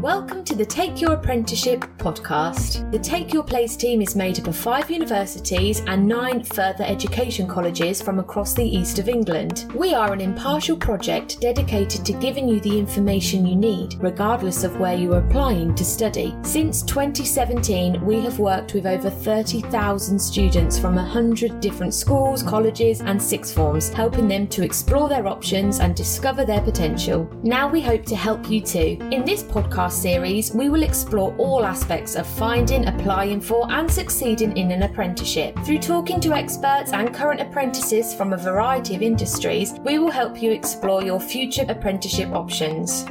Welcome to the Take Your Apprenticeship podcast. The Take Your Place team is made up of five universities and nine further education colleges from across the east of England. We are an impartial project dedicated to giving you the information you need, regardless of where you are applying to study. Since 2017, we have worked with over 30,000 students from 100 different schools, colleges, and sixth forms, helping them to explore their options and discover their potential. Now we hope to help you too. In this podcast, series, we will explore all aspects of finding, applying for, and succeeding in an apprenticeship. Through talking to experts and current apprentices from a variety of industries, we will help you explore your future apprenticeship options.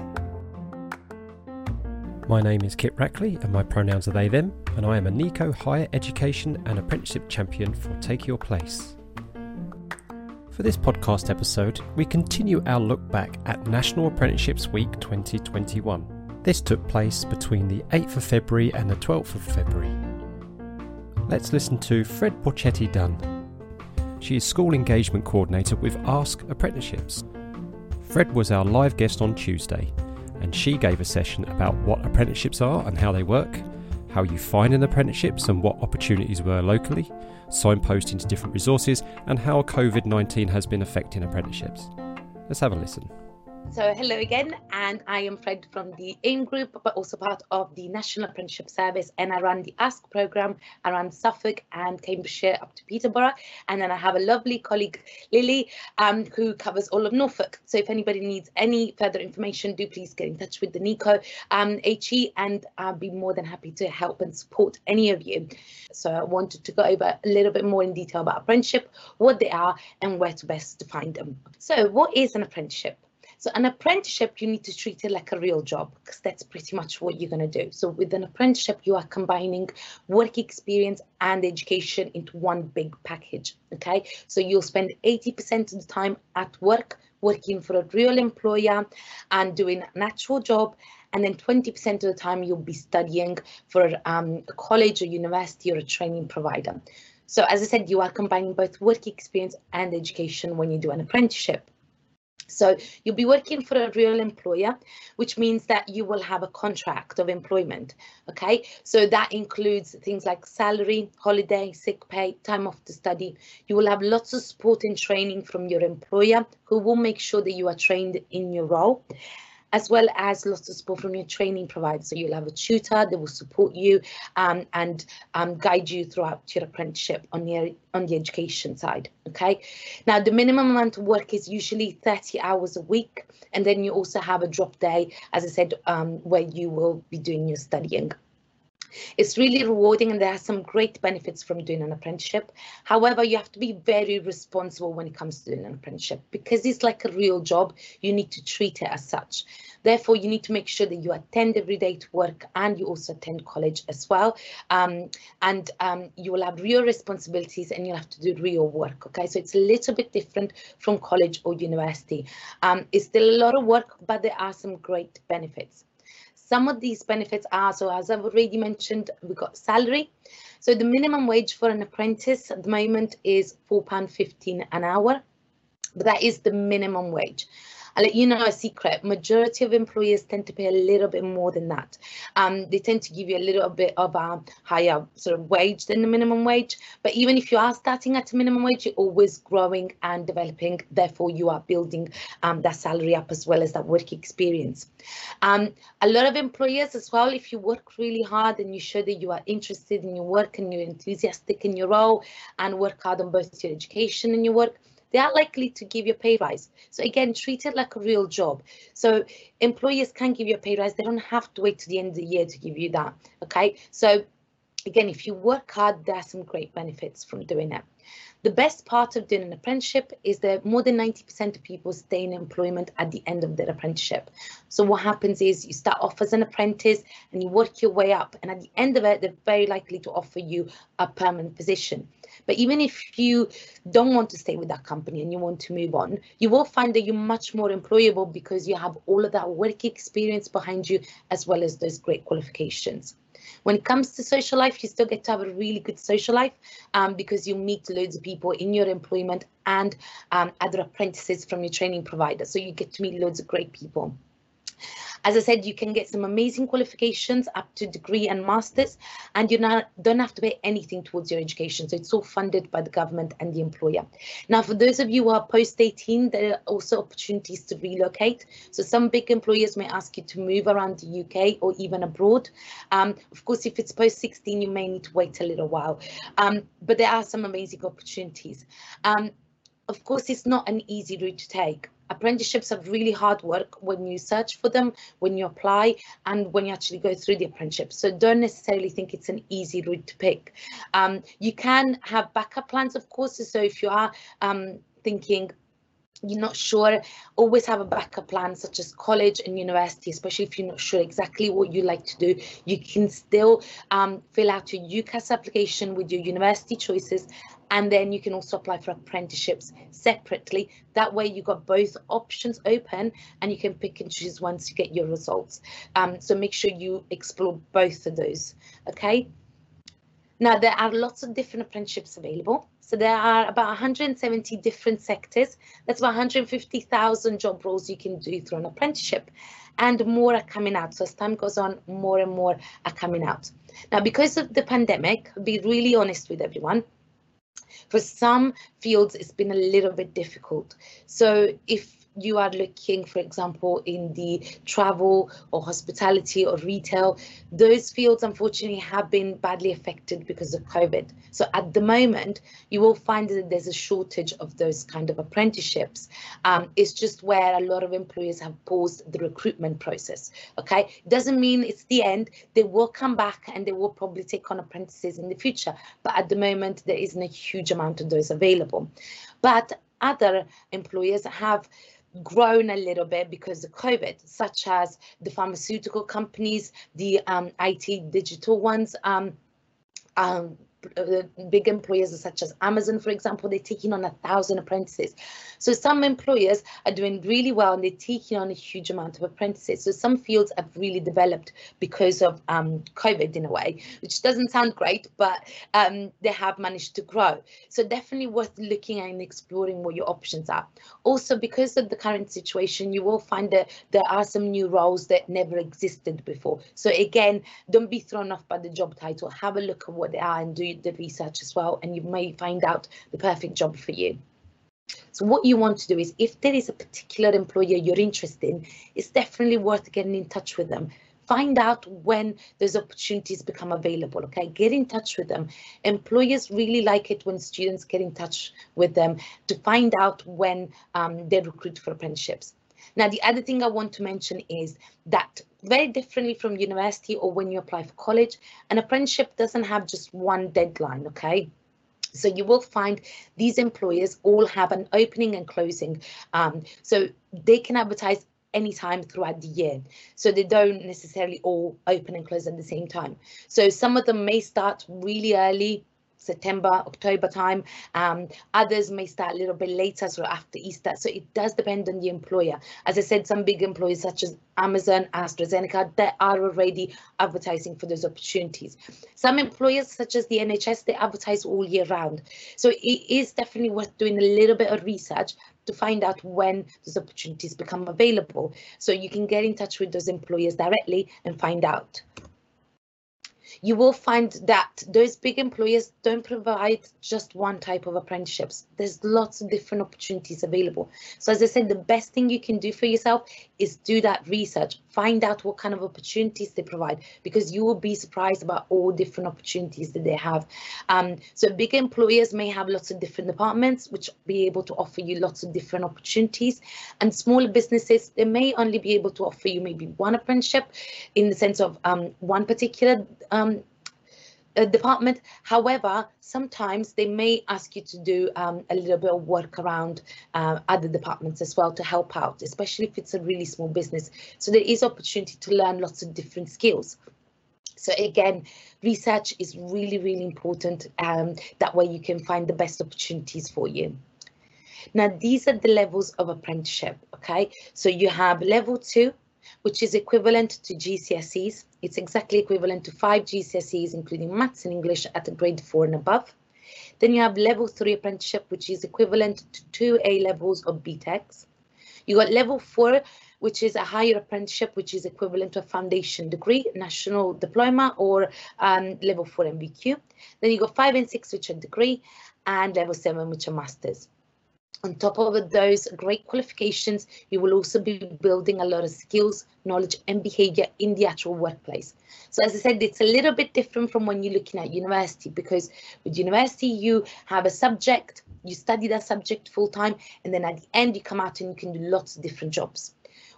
My name is Kit Rackley and my pronouns are they, them, and I am a NEACO Higher Education and Apprenticeship Champion for Take Your Place. For this podcast episode, we continue our look back at National Apprenticeships Week 2021. This took place between the 8th of February and the 12th of February. Let's listen to Fred Porchetti Dunn. She is School Engagement Coordinator with Ask Apprenticeships. Fred was our live guest on Tuesday, and she gave a session about what apprenticeships are and how they work, how you find an apprenticeship and what opportunities were locally, signposting to different resources, and how COVID 19 has been affecting apprenticeships. Let's have a listen. So hello again, and I am Fred from the AIM Group, but also part of the National Apprenticeship Service, and I run the Ask program around Suffolk and Cambridgeshire up to Peterborough, and then I have a lovely colleague, Lily, um, who covers all of Norfolk. So if anybody needs any further information, do please get in touch with the NEACO um, HE, and I'll be more than happy to help and support any of you. So I wanted to go over a little bit more in detail about apprenticeship, what they are, and where to best to find them. So what is an apprenticeship? So an apprenticeship, you need to treat it like a real job because that's pretty much what you're going to do. So with an apprenticeship, you are combining work experience and education into one big package. Okay, so you'll spend 80% of the time at work working for a real employer and doing an actual job and then 20% of the time you'll be studying for um, a college or university or a training provider. So as I said, you are combining both work experience and education when you do an apprenticeship. So you'll be working for a real employer, which means that you will have a contract of employment. Okay, so that includes things like salary, holiday, sick pay, time off to study. You will have lots of support and training from your employer who will make sure that you are trained in your role as well as lots of support from your training provider. So you'll have a tutor that will support you um, and um, guide you throughout your apprenticeship on the, on the education side. Okay. Now, the minimum amount of work is usually 30 hours a week. And then you also have a drop day, as I said, um, where you will be doing your studying. It's really rewarding and there are some great benefits from doing an apprenticeship. However, you have to be very responsible when it comes to doing an apprenticeship because it's like a real job. You need to treat it as such. Therefore, you need to make sure that you attend every day to work and you also attend college as well. Um, and um, you will have real responsibilities and you'll have to do real work. OK, so it's a little bit different from college or university. Um, it's still a lot of work, but there are some great benefits. Some of these benefits are, so as I've already mentioned, we've got salary. So the minimum wage for an apprentice at the moment is £4.15 an hour, but that is the minimum wage. I'll let you know a secret. Majority of employers tend to pay a little bit more than that. Um, they tend to give you a little bit of a higher sort of wage than the minimum wage. But even if you are starting at a minimum wage, you're always growing and developing. Therefore, you are building um, that salary up as well as that work experience. Um, a lot of employers as well, if you work really hard and you show that you are interested in your work and you're enthusiastic in your role and work hard on both your education and your work, they are likely to give you a pay rise. So again, treat it like a real job. So employers can give you a pay rise. They don't have to wait to the end of the year to give you that. Okay. So again, if you work hard, there are some great benefits from doing it. The best part of doing an apprenticeship is that more than 90% of people stay in employment at the end of their apprenticeship. So what happens is you start off as an apprentice and you work your way up and at the end of it, they're very likely to offer you a permanent position. But even if you don't want to stay with that company and you want to move on, you will find that you're much more employable because you have all of that work experience behind you as well as those great qualifications. When it comes to social life, you still get to have a really good social life um, because you meet loads of people in your employment and um, other apprentices from your training provider. So you get to meet loads of great people. As I said, you can get some amazing qualifications up to degree and masters, and you don't have to pay anything towards your education. So it's all funded by the government and the employer. Now, for those of you who are post 18, there are also opportunities to relocate. So some big employers may ask you to move around the UK or even abroad. Um, of course, if it's post 16, you may need to wait a little while, um, but there are some amazing opportunities. Um, of course, it's not an easy route to take apprenticeships are really hard work when you search for them, when you apply, and when you actually go through the apprenticeship. So don't necessarily think it's an easy route to pick. Um, you can have backup plans, of course. So if you are um, thinking, you're not sure, always have a backup plan such as college and university, especially if you're not sure exactly what you like to do. You can still um, fill out your UCAS application with your university choices and then you can also apply for apprenticeships separately. That way you've got both options open and you can pick and choose once you get your results. Um, so make sure you explore both of those, okay? Now there are lots of different apprenticeships available. So there are about 170 different sectors. That's about 150,000 job roles you can do through an apprenticeship and more are coming out. So as time goes on, more and more are coming out. Now, because of the pandemic, I'll be really honest with everyone, for some fields, it's been a little bit difficult. So if you are looking, for example, in the travel or hospitality or retail, those fields unfortunately have been badly affected because of COVID. So at the moment, you will find that there's a shortage of those kind of apprenticeships. Um, it's just where a lot of employers have paused the recruitment process. Okay, doesn't mean it's the end. They will come back and they will probably take on apprentices in the future. But at the moment, there isn't a huge amount of those available. But other employers have grown a little bit because of COVID, such as the pharmaceutical companies, the um, IT digital ones, um, um, big employers such as Amazon, for example, they're taking on a thousand apprentices. So some employers are doing really well and they're taking on a huge amount of apprentices. So some fields have really developed because of um, COVID in a way, which doesn't sound great, but um, they have managed to grow. So definitely worth looking at and exploring what your options are. Also, because of the current situation, you will find that there are some new roles that never existed before. So again, don't be thrown off by the job title. Have a look at what they are and do the research as well, and you may find out the perfect job for you. So what you want to do is if there is a particular employer you're interested in, it's definitely worth getting in touch with them. Find out when those opportunities become available, okay? Get in touch with them. Employers really like it when students get in touch with them to find out when um, they recruit for apprenticeships. Now, the other thing I want to mention is that very differently from university or when you apply for college, an apprenticeship doesn't have just one deadline, okay? So you will find these employers all have an opening and closing. Um, so they can advertise anytime throughout the year. So they don't necessarily all open and close at the same time. So some of them may start really early, September, October time. Um, others may start a little bit later, so after Easter. So it does depend on the employer. As I said, some big employers such as Amazon, AstraZeneca, they are already advertising for those opportunities. Some employers such as the NHS, they advertise all year round. So it is definitely worth doing a little bit of research to find out when those opportunities become available. So you can get in touch with those employers directly and find out you will find that those big employers don't provide just one type of apprenticeships. There's lots of different opportunities available. So as I said, the best thing you can do for yourself is do that research, find out what kind of opportunities they provide, because you will be surprised about all different opportunities that they have. Um, so big employers may have lots of different departments, which be able to offer you lots of different opportunities. And smaller businesses, they may only be able to offer you maybe one apprenticeship in the sense of um, one particular um, department. However, sometimes they may ask you to do um, a little bit of work around uh, other departments as well to help out, especially if it's a really small business. So there is opportunity to learn lots of different skills. So again, research is really, really important. Um, that way you can find the best opportunities for you. Now, these are the levels of apprenticeship, okay? So you have level two, which is equivalent to GCSEs. It's exactly equivalent to five GCSEs, including maths and English at grade four and above. Then you have level three apprenticeship, which is equivalent to two A levels of BTECs. You got level four, which is a higher apprenticeship, which is equivalent to a foundation degree, national diploma, or um, level four NVQ. Then you got five and six, which are degree, and level seven, which are masters. On top of those great qualifications, you will also be building a lot of skills, knowledge and behavior in the actual workplace. So as I said, it's a little bit different from when you're looking at university because with university, you have a subject, you study that subject full time, and then at the end you come out and you can do lots of different jobs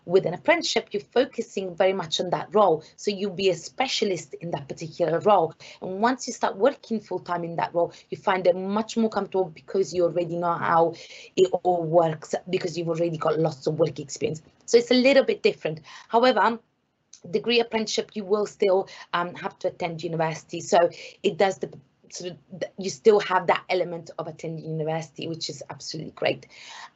with an apprenticeship, you're focusing very much on that role. So you'll be a specialist in that particular role. And once you start working full time in that role, you find it much more comfortable because you already know how it all works because you've already got lots of work experience. So it's a little bit different. However, degree apprenticeship, you will still um, have to attend university. So it does the sort of you still have that element of attending university, which is absolutely great.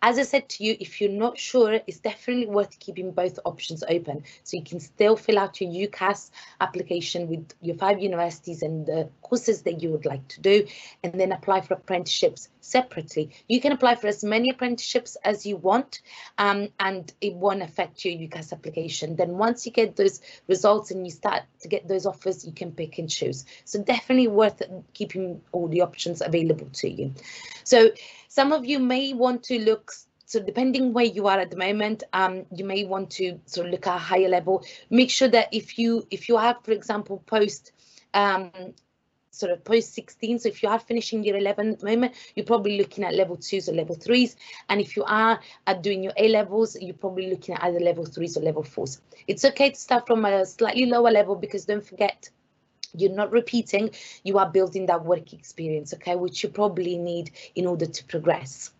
As I said to you, if you're not sure, it's definitely worth keeping both options open. So you can still fill out your UCAS application with your five universities and the courses that you would like to do, and then apply for apprenticeships separately. You can apply for as many apprenticeships as you want, um, and it won't affect your UCAS application. Then once you get those results and you start to get those offers, you can pick and choose. So definitely worth keeping all the options available to you. So some of you may want to look so depending where you are at the moment um, you may want to sort of look at a higher level make sure that if you if you have for example post um, sort of post 16 so if you are finishing year 11 at the moment you're probably looking at level twos or level threes. And if you are at doing your a levels you're probably looking at either level threes or level fours. It's okay to start from a slightly lower level because don't forget you're not repeating. You are building that work experience okay which you probably need in order to progress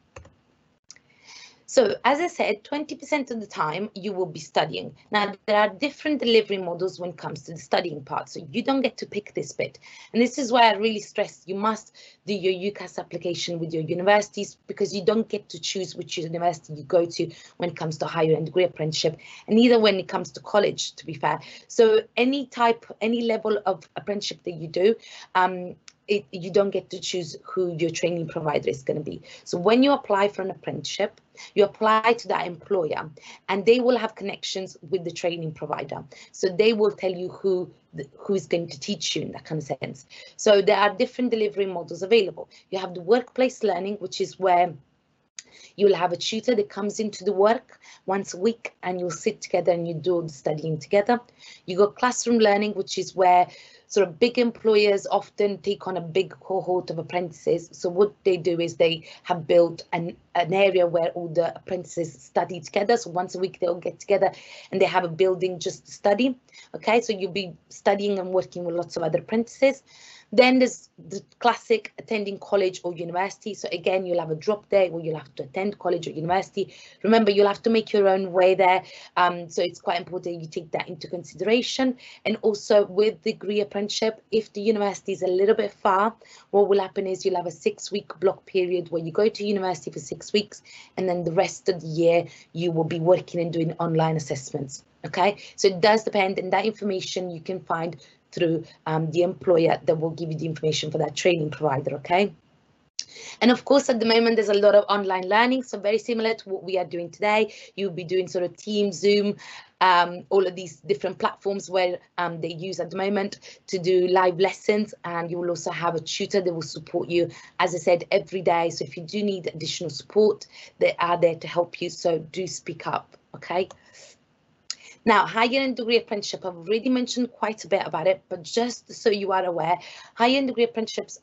so as I said, 20% of the time you will be studying. Now, there are different delivery models when it comes to the studying part, so you don't get to pick this bit. And this is why I really stress you must do your UCAS application with your universities because you don't get to choose which university you go to when it comes to higher end degree apprenticeship, and either when it comes to college, to be fair. So any type, any level of apprenticeship that you do, um, it, you don't get to choose who your training provider is going to be. So when you apply for an apprenticeship, you apply to that employer and they will have connections with the training provider. So they will tell you who who is going to teach you in that kind of sense. So there are different delivery models available. You have the workplace learning, which is where You'll have a tutor that comes into the work once a week and you'll sit together and you do the studying together. You got classroom learning, which is where sort of big employers often take on a big cohort of apprentices. So what they do is they have built an, an area where all the apprentices study together. So once a week they'll get together and they have a building just to study. Okay, so you'll be studying and working with lots of other apprentices. Then there's the classic attending college or university. So again, you'll have a drop day where you'll have to attend college or university. Remember, you'll have to make your own way there. Um, so it's quite important you take that into consideration. And also with degree apprenticeship, if the university is a little bit far, what will happen is you'll have a six week block period where you go to university for six weeks and then the rest of the year you will be working and doing online assessments. Okay, so it does depend, and that information you can find through um, the employer that will give you the information for that training provider, okay? And of course, at the moment, there's a lot of online learning. So very similar to what we are doing today. You'll be doing sort of Teams, Zoom, um, all of these different platforms where um, they use at the moment to do live lessons. And you will also have a tutor that will support you, as I said, every day. So if you do need additional support, they are there to help you. So do speak up, okay? Now, higher degree apprenticeship, I've already mentioned quite a bit about it, but just so you are aware, higher degree apprenticeships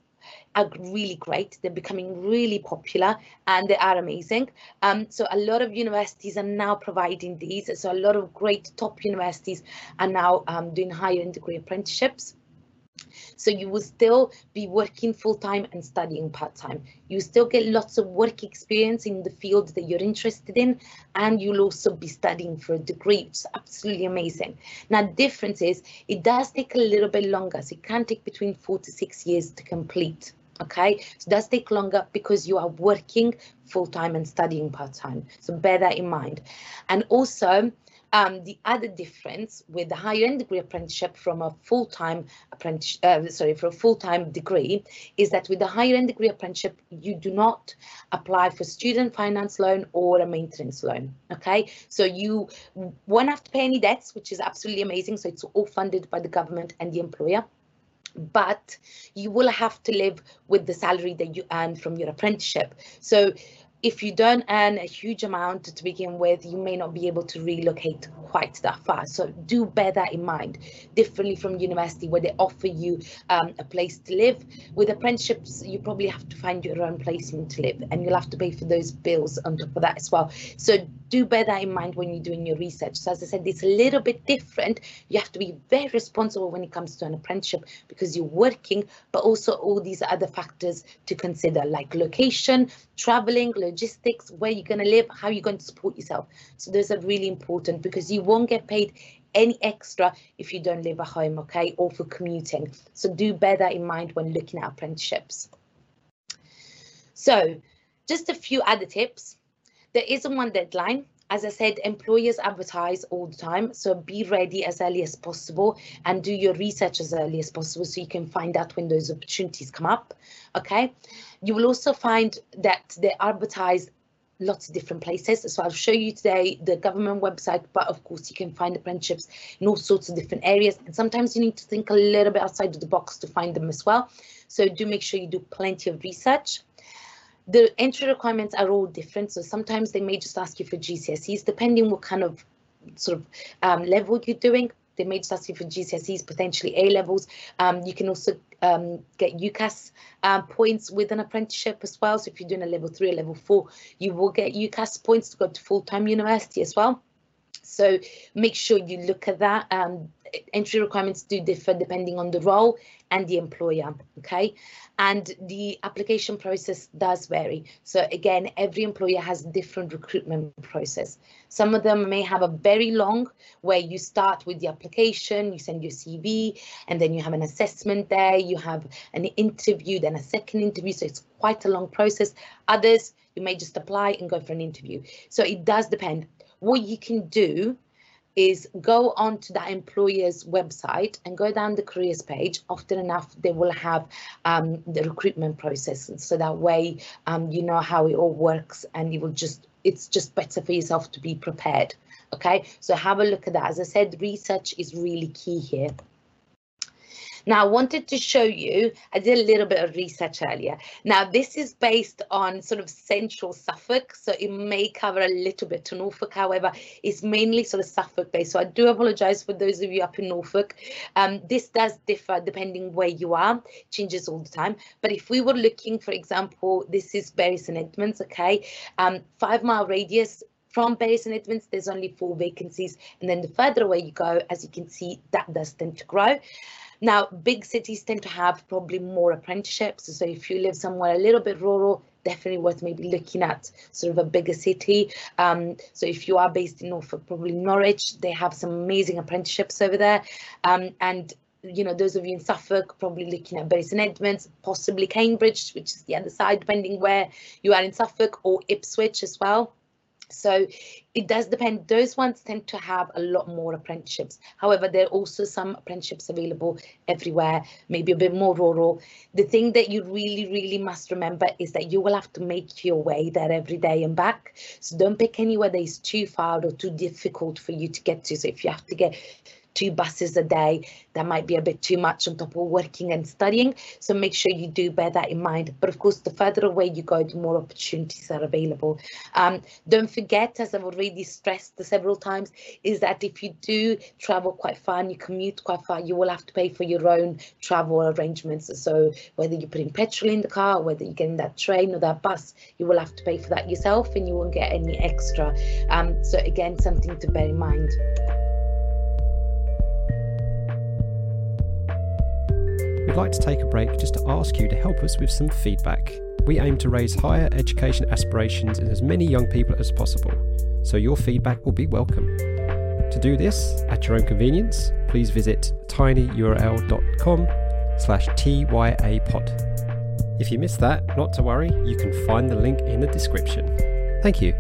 are really great. They're becoming really popular and they are amazing. Um, so a lot of universities are now providing these. So a lot of great top universities are now um, doing higher degree apprenticeships. So you will still be working full time and studying part time. You still get lots of work experience in the field that you're interested in, and you'll also be studying for a degree, is absolutely amazing. Now, the difference is it does take a little bit longer. So it can take between four to six years to complete. Okay, so does take longer because you are working full time and studying part time. So bear that in mind. And also, Um, the other difference with the higher end degree apprenticeship from a full-time apprentice, uh, sorry, for a full-time degree, is that with the higher end degree apprenticeship, you do not apply for student finance loan or a maintenance loan. Okay, so you won't have to pay any debts, which is absolutely amazing. So it's all funded by the government and the employer but you will have to live with the salary that you earn from your apprenticeship. So if you don't earn a huge amount to begin with, you may not be able to relocate quite that far. So do bear that in mind. Differently from university where they offer you um, a place to live, with apprenticeships, you probably have to find your own placement to live and you'll have to pay for those bills on top of that as well. So do bear that in mind when you're doing your research. So as I said, it's a little bit different. You have to be very responsible when it comes to an apprenticeship because you're working, but also all these other factors to consider like location, traveling, logistics, where you're going to live, how you're going to support yourself. So those are really important because you won't get paid any extra if you don't live at home, okay, or for commuting. So do bear that in mind when looking at apprenticeships. So just a few other tips. There isn't one deadline. As I said, employers advertise all the time, so be ready as early as possible and do your research as early as possible so you can find out when those opportunities come up. Okay, you will also find that they advertise lots of different places. So I'll show you today the government website, but of course you can find apprenticeships in all sorts of different areas. And sometimes you need to think a little bit outside of the box to find them as well. So do make sure you do plenty of research. The entry requirements are all different. So sometimes they may just ask you for GCSEs, depending what kind of sort of um, level you're doing. They may just ask you for GCSEs, potentially A levels. Um, you can also um, get UCAS uh, points with an apprenticeship as well. So if you're doing a level three or level four, you will get UCAS points to go to full-time university as well. So make sure you look at that. Um, entry requirements do differ depending on the role and the employer, okay? And the application process does vary. So again, every employer has different recruitment process. Some of them may have a very long where you start with the application, you send your CV, and then you have an assessment there, you have an interview, then a second interview. So it's quite a long process. Others, you may just apply and go for an interview. So it does depend. What you can do is go on to that employer's website and go down the careers page. Often enough, they will have um, the recruitment process. So that way, um, you know how it all works and you will just, it's just better for yourself to be prepared. Okay, so have a look at that. As I said, research is really key here. Now, I wanted to show you, I did a little bit of research earlier. Now, this is based on sort of central Suffolk, so it may cover a little bit to Norfolk. However, it's mainly sort of Suffolk based. So I do apologize for those of you up in Norfolk. Um, this does differ depending where you are, changes all the time. But if we were looking, for example, this is Bury St Edmunds, okay, um, five mile radius from Bury St Edmunds, there's only four vacancies. And then the further away you go, as you can see, that does tend to grow. Now, big cities tend to have probably more apprenticeships. So if you live somewhere a little bit rural, definitely worth maybe looking at sort of a bigger city. Um, so if you are based in Norfolk, probably Norwich, they have some amazing apprenticeships over there. Um, and you know, those of you in Suffolk probably looking at Bury St Edmunds, possibly Cambridge, which is the other side, depending where you are in Suffolk, or Ipswich as well. So it does depend. Those ones tend to have a lot more apprenticeships. However, there are also some apprenticeships available everywhere, maybe a bit more rural. The thing that you really, really must remember is that you will have to make your way there every day and back. So don't pick anywhere that is too far or too difficult for you to get to. So if you have to get two buses a day. That might be a bit too much on top of working and studying. So make sure you do bear that in mind. But of course, the further away you go, the more opportunities are available. Um, don't forget, as I've already stressed several times, is that if you do travel quite far and you commute quite far, you will have to pay for your own travel arrangements. So whether you're putting petrol in the car, whether you're getting that train or that bus, you will have to pay for that yourself and you won't get any extra. Um, so again, something to bear in mind. We'd like to take a break just to ask you to help us with some feedback. We aim to raise higher education aspirations in as many young people as possible, so your feedback will be welcome. To do this, at your own convenience, please visit tinyurl.com slash tyapod. If you missed that, not to worry, you can find the link in the description. Thank you.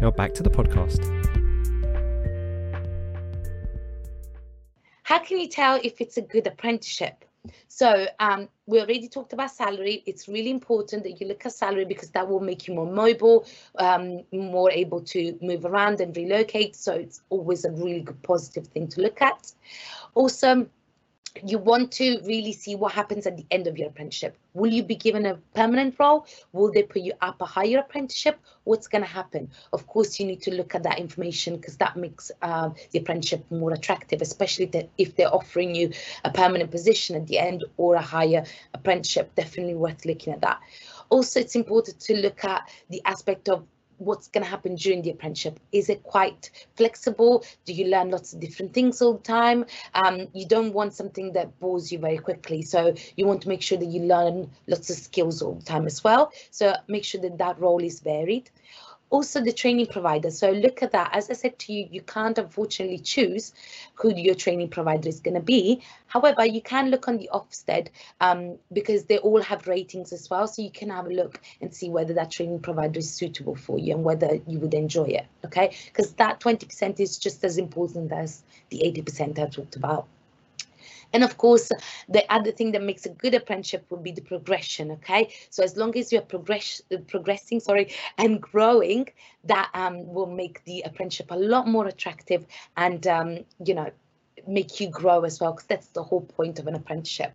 Now back to the podcast. How can you tell if it's a good apprenticeship? So um, we already talked about salary. It's really important that you look at salary because that will make you more mobile, um, more able to move around and relocate. So it's always a really good positive thing to look at. Also, you want to really see what happens at the end of your apprenticeship. Will you be given a permanent role? Will they put you up a higher apprenticeship? What's going to happen? Of course, you need to look at that information because that makes uh, the apprenticeship more attractive, especially if they're offering you a permanent position at the end or a higher apprenticeship. Definitely worth looking at that. Also, it's important to look at the aspect of what's going to happen during the apprenticeship? Is it quite flexible? Do you learn lots of different things all the time? Um, you don't want something that bores you very quickly. So you want to make sure that you learn lots of skills all the time as well. So make sure that that role is varied also the training provider. So look at that. As i said to you you can't unfortunately choose who your training provider is going to be. However you can look on the ofsted um, because they all have ratings as well. So you can have a look and see whether that training provider is suitable for you and whether you would enjoy it okay? Because that 20% is just as important as the 80% i talked about and of course, the other thing that makes a good apprenticeship would be the progression. Okay, so as long as you're progress progressing, sorry, and growing, that um, will make the apprenticeship a lot more attractive and um, you know make you grow as well, because that's the whole point of an apprenticeship.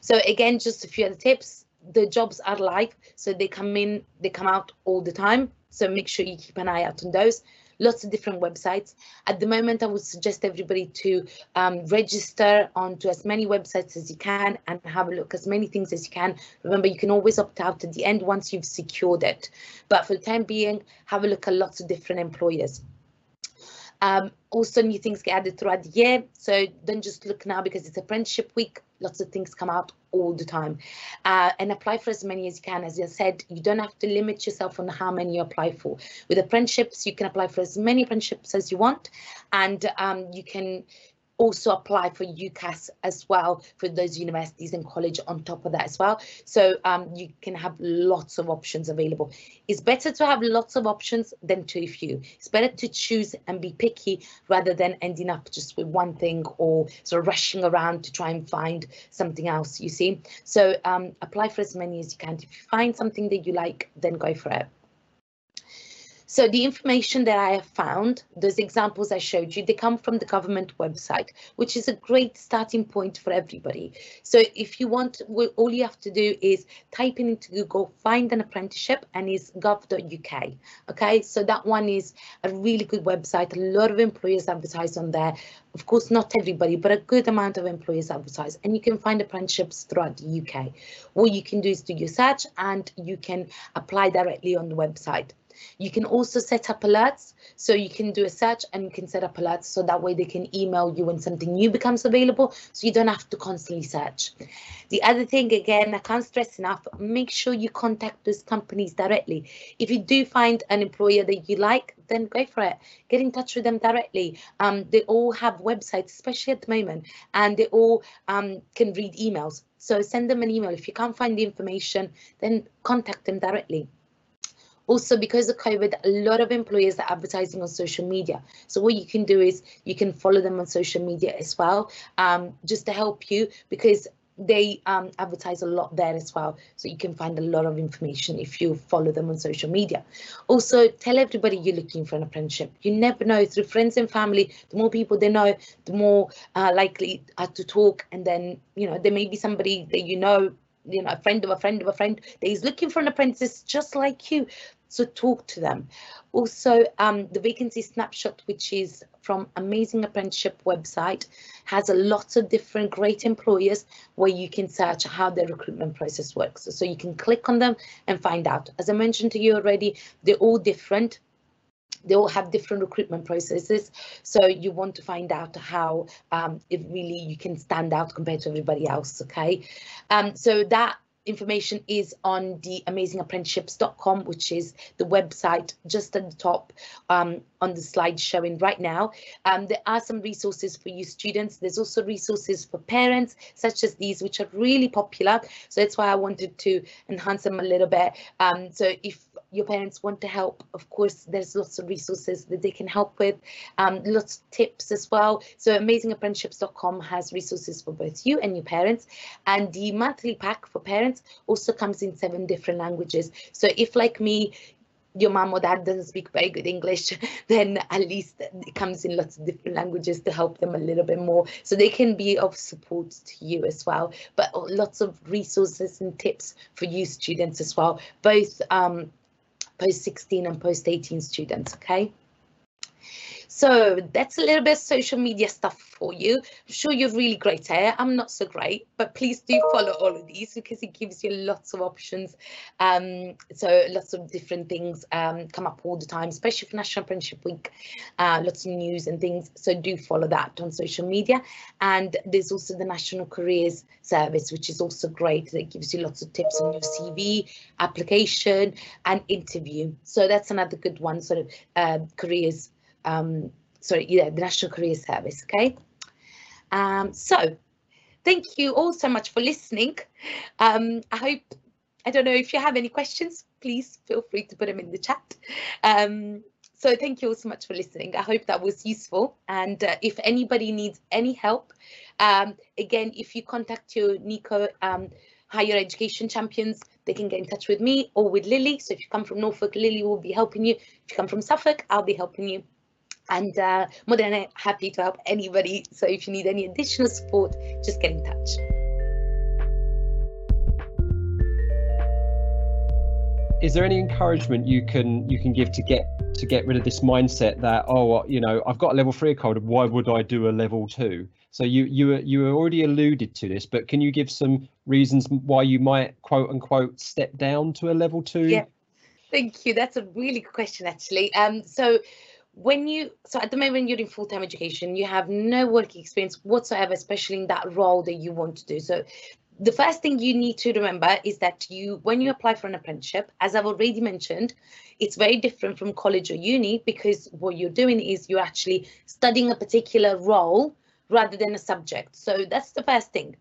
So again, just a few other tips. The jobs are live, so they come in, they come out all the time. So make sure you keep an eye out on those lots of different websites. At the moment, I would suggest everybody to um, register onto as many websites as you can and have a look as many things as you can. Remember, you can always opt out at the end once you've secured it. But for the time being, have a look at lots of different employers. Um, also, new things get added throughout the year. So don't just look now because it's apprenticeship week. Lots of things come out all the time. Uh, and apply for as many as you can. As I said, you don't have to limit yourself on how many you apply for. With apprenticeships, you can apply for as many apprenticeships as you want. And um, you can also apply for UCAS as well for those universities and college on top of that as well. So um, you can have lots of options available. It's better to have lots of options than too few. It's better to choose and be picky rather than ending up just with one thing or sort of rushing around to try and find something else, you see. So um, apply for as many as you can. If you find something that you like, then go for it. So the information that I have found, those examples I showed you, they come from the government website, which is a great starting point for everybody. So if you want, all you have to do is type in into Google, find an apprenticeship and is gov.uk. Okay, so that one is a really good website. A lot of employers advertise on there. Of course, not everybody, but a good amount of employers advertise and you can find apprenticeships throughout the UK. What you can do is do your search and you can apply directly on the website. You can also set up alerts. So you can do a search and you can set up alerts so that way they can email you when something new becomes available. So you don't have to constantly search. The other thing, again, I can't stress enough, make sure you contact those companies directly. If you do find an employer that you like, then go for it. Get in touch with them directly. Um, they all have websites, especially at the moment, and they all um, can read emails. So send them an email. If you can't find the information, then contact them directly. Also, because of COVID, a lot of employers are advertising on social media. So what you can do is you can follow them on social media as well, um, just to help you because they um, advertise a lot there as well. So you can find a lot of information if you follow them on social media. Also, tell everybody you're looking for an apprenticeship. You never know through friends and family, the more people they know, the more uh, likely uh, to talk. And then, you know, there may be somebody that you know you know, a friend of a friend of a friend that is looking for an apprentice just like you. So talk to them. Also, um, the vacancy snapshot, which is from Amazing Apprenticeship website, has a lot of different great employers where you can search how their recruitment process works. So you can click on them and find out. As I mentioned to you already, they're all different they all have different recruitment processes so you want to find out how um, it really you can stand out compared to everybody else okay um, so that information is on the amazingapprenticeships.com, which is the website just at the top um, on the slide showing right now. Um, there are some resources for you students. There's also resources for parents, such as these, which are really popular. So that's why I wanted to enhance them a little bit. Um, so if your parents want to help, of course, there's lots of resources that they can help with, um, lots of tips as well. So amazingapprenticeships.com has resources for both you and your parents. And the monthly pack for parents also comes in seven different languages. So if like me, your mom or dad doesn't speak very good English, then at least it comes in lots of different languages to help them a little bit more. So they can be of support to you as well. But lots of resources and tips for you students as well, both um, post 16 and post 18 students, okay? So that's a little bit of social media stuff for you. I'm sure you're really great here. I'm not so great, but please do follow all of these because it gives you lots of options. Um, so lots of different things um, come up all the time, especially for National Apprenticeship Week, uh, lots of news and things. So do follow that on social media. And there's also the National Careers Service, which is also great. That gives you lots of tips on your CV, application and interview. So that's another good one, sort of uh, careers um, sorry, yeah, the National Career Service, okay? Um, so thank you all so much for listening. Um, I hope, I don't know if you have any questions, please feel free to put them in the chat. Um, so thank you all so much for listening. I hope that was useful. And uh, if anybody needs any help, um, again, if you contact your NEACO um, higher education champions, they can get in touch with me or with Lily. So if you come from Norfolk, Lily will be helping you. If you come from Suffolk, I'll be helping you and uh, more than happy to help anybody. So if you need any additional support, just get in touch. Is there any encouragement you can you can give to get to get rid of this mindset that oh you know I've got a level three code why would I do a level two? So you you you already alluded to this, but can you give some reasons why you might quote unquote step down to a level two? Yeah, thank you. That's a really good question actually. Um, so when you so at the moment you're in full-time education you have no work experience whatsoever especially in that role that you want to do. So the first thing you need to remember is that you when you apply for an apprenticeship as i've already mentioned it's very different from college or uni because what you're doing is you're actually studying a particular role rather than a subject. So that's the first thing.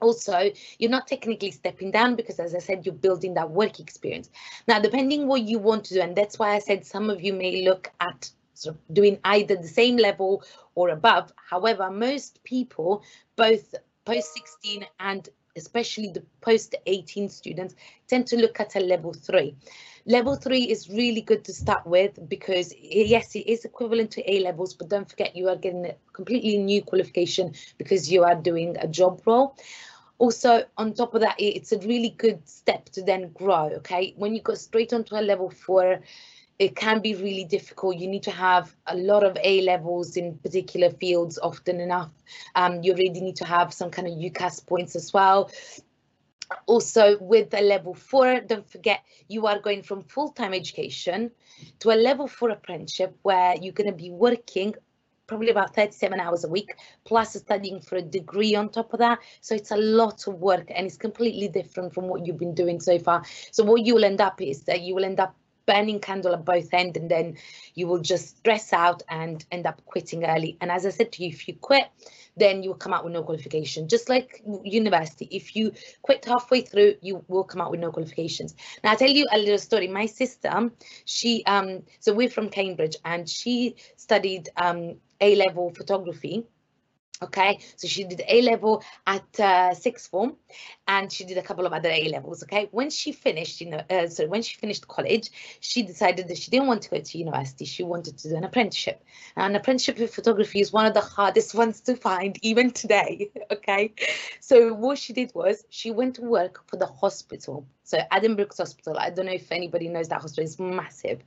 Also you're not technically stepping down because as i said you're building that work experience. Now depending what you want to do and that's why i said some of you may look at sort of doing either the same level or above. However, most people, both post 16 and especially the post 18 students, tend to look at a level three. Level three is really good to start with because yes, it is equivalent to A levels, but don't forget you are getting a completely new qualification because you are doing a job role also on top of that it's a really good step to then grow okay when you go straight onto a level four it can be really difficult. You need to have a lot of A levels in particular fields often enough. Um, you really need to have some kind of UCAS points as well. Also, with the level four, don't forget you are going from full-time education to a level four apprenticeship where you're going to be working probably about 37 hours a week plus studying for a degree on top of that so it's a lot of work and it's completely different from what you've been doing so far so what you will end up is that you will end up burning candle at both ends and then you will just stress out and end up quitting early. And as i said to you if you quit then you will come out with no qualification. Just like university if you quit halfway through you will come out with no qualifications. Now i'll tell you a little story. My sister she um so we're from cambridge and she studied um a level photography okay so she did a level at uh, sixth form and she did a couple of other a levels okay? When she finished you know uh, so when she finished college she decided that she didn't want to go to university. She wanted to do an apprenticeship. Now an apprenticeship in photography is one of the hardest ones to find even today okay? So what she did was she went to work for the hospital so Addenbrooke's Hospital, I don't know if anybody knows that hospital, it's massive.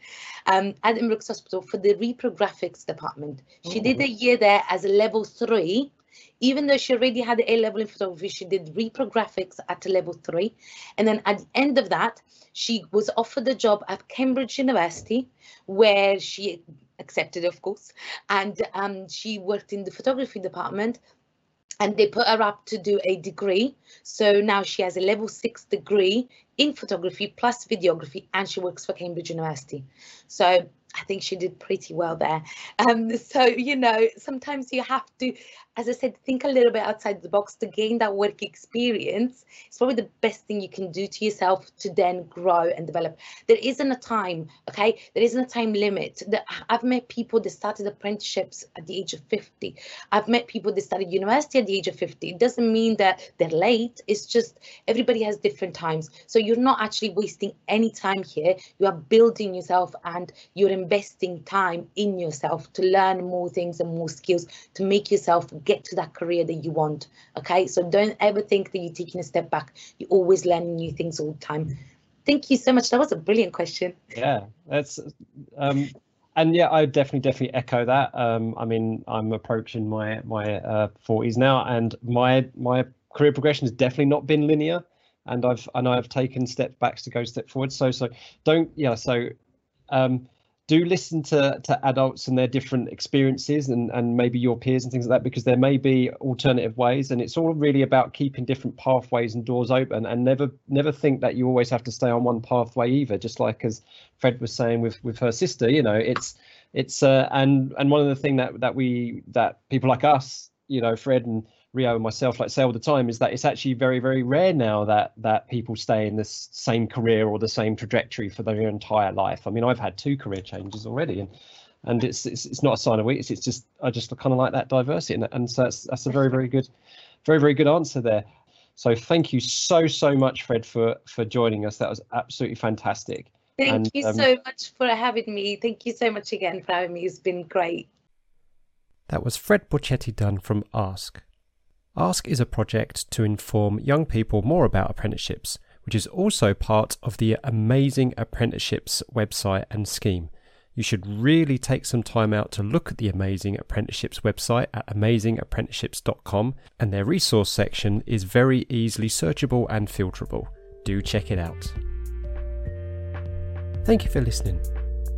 Um, Addenbrooke's Hospital for the reprographics department. She did a year there as a level three. Even though she already had the A level in photography, she did reprographics at level three. And then at the end of that, she was offered a job at Cambridge University, where she accepted, of course, and um, she worked in the photography department and they put her up to do a degree. So now she has a level six degree in photography plus videography and she works for Cambridge University. So I think she did pretty well there. Um, so, you know, sometimes you have to, as I said, think a little bit outside the box to gain that work experience. It's probably the best thing you can do to yourself to then grow and develop. There isn't a time, okay? There isn't a time limit. I've met people that started apprenticeships at the age of 50. I've met people that started university at the age of 50. It doesn't mean that they're late. It's just everybody has different times. So you're not actually wasting any time here. You are building yourself and you're investing time in yourself to learn more things and more skills to make yourself get to that career that you want. Okay, so don't ever think that you're taking a step back. You're always learning new things all the time. Thank you so much. That was a brilliant question. Yeah, that's um, and yeah, I definitely definitely echo that. Um, I mean, I'm approaching my my uh, 40s now, and my my career progression has definitely not been linear and I've and I've taken step backs to go step forward. So so don't yeah. So um, do listen to to adults and their different experiences and and maybe your peers and things like that because there may be alternative ways and it's all really about keeping different pathways and doors open and never never think that you always have to stay on one pathway either just like as fred was saying with with her sister you know it's it's uh and and one of the thing that that we that people like us you know fred and Rio and myself like say all the time is that it's actually very very rare now that that people stay in this same career or the same trajectory for their entire life. I mean, I've had two career changes already, and and it's it's, it's not a sign of weakness. It's just I just kind of like that diversity, and, and so that's that's a very very good, very very good answer there. So thank you so so much, Fred, for for joining us. That was absolutely fantastic. Thank and, you um, so much for having me. Thank you so much again for having me. It's been great. That was Fred Borchetti Dunn from Ask. Ask is a project to inform young people more about apprenticeships, which is also part of the Amazing Apprenticeships website and scheme. You should really take some time out to look at the Amazing Apprenticeships website at amazingapprenticeships.com, and their resource section is very easily searchable and filterable. Do check it out. Thank you for listening.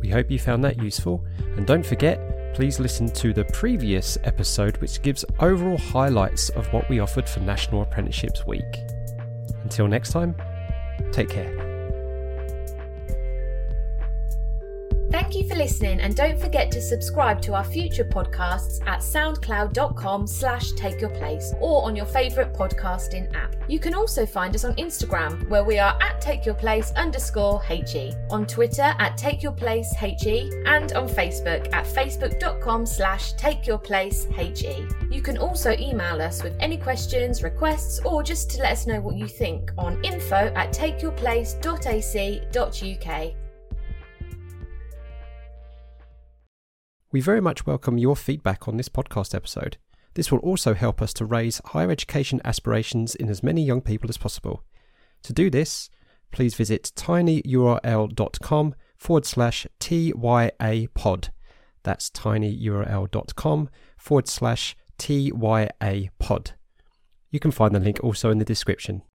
We hope you found that useful, and don't forget please listen to the previous episode, which gives overall highlights of what we offered for National Apprenticeships Week. Until next time, take care. Thank you for listening and don't forget to subscribe to our future podcasts at soundcloud.com slash takeyourplace or on your favourite podcasting app. You can also find us on Instagram where we are at takeyourplace underscore HE, on Twitter at takeyourplacehe and on Facebook at facebook.com slash takeyourplacehe. You can also email us with any questions, requests or just to let us know what you think on info at takeyourplace.ac.uk. We very much welcome your feedback on this podcast episode. This will also help us to raise higher education aspirations in as many young people as possible. To do this, please visit tinyurl.com forward slash TYA pod. That's tinyurl.com forward slash TYA pod. You can find the link also in the description.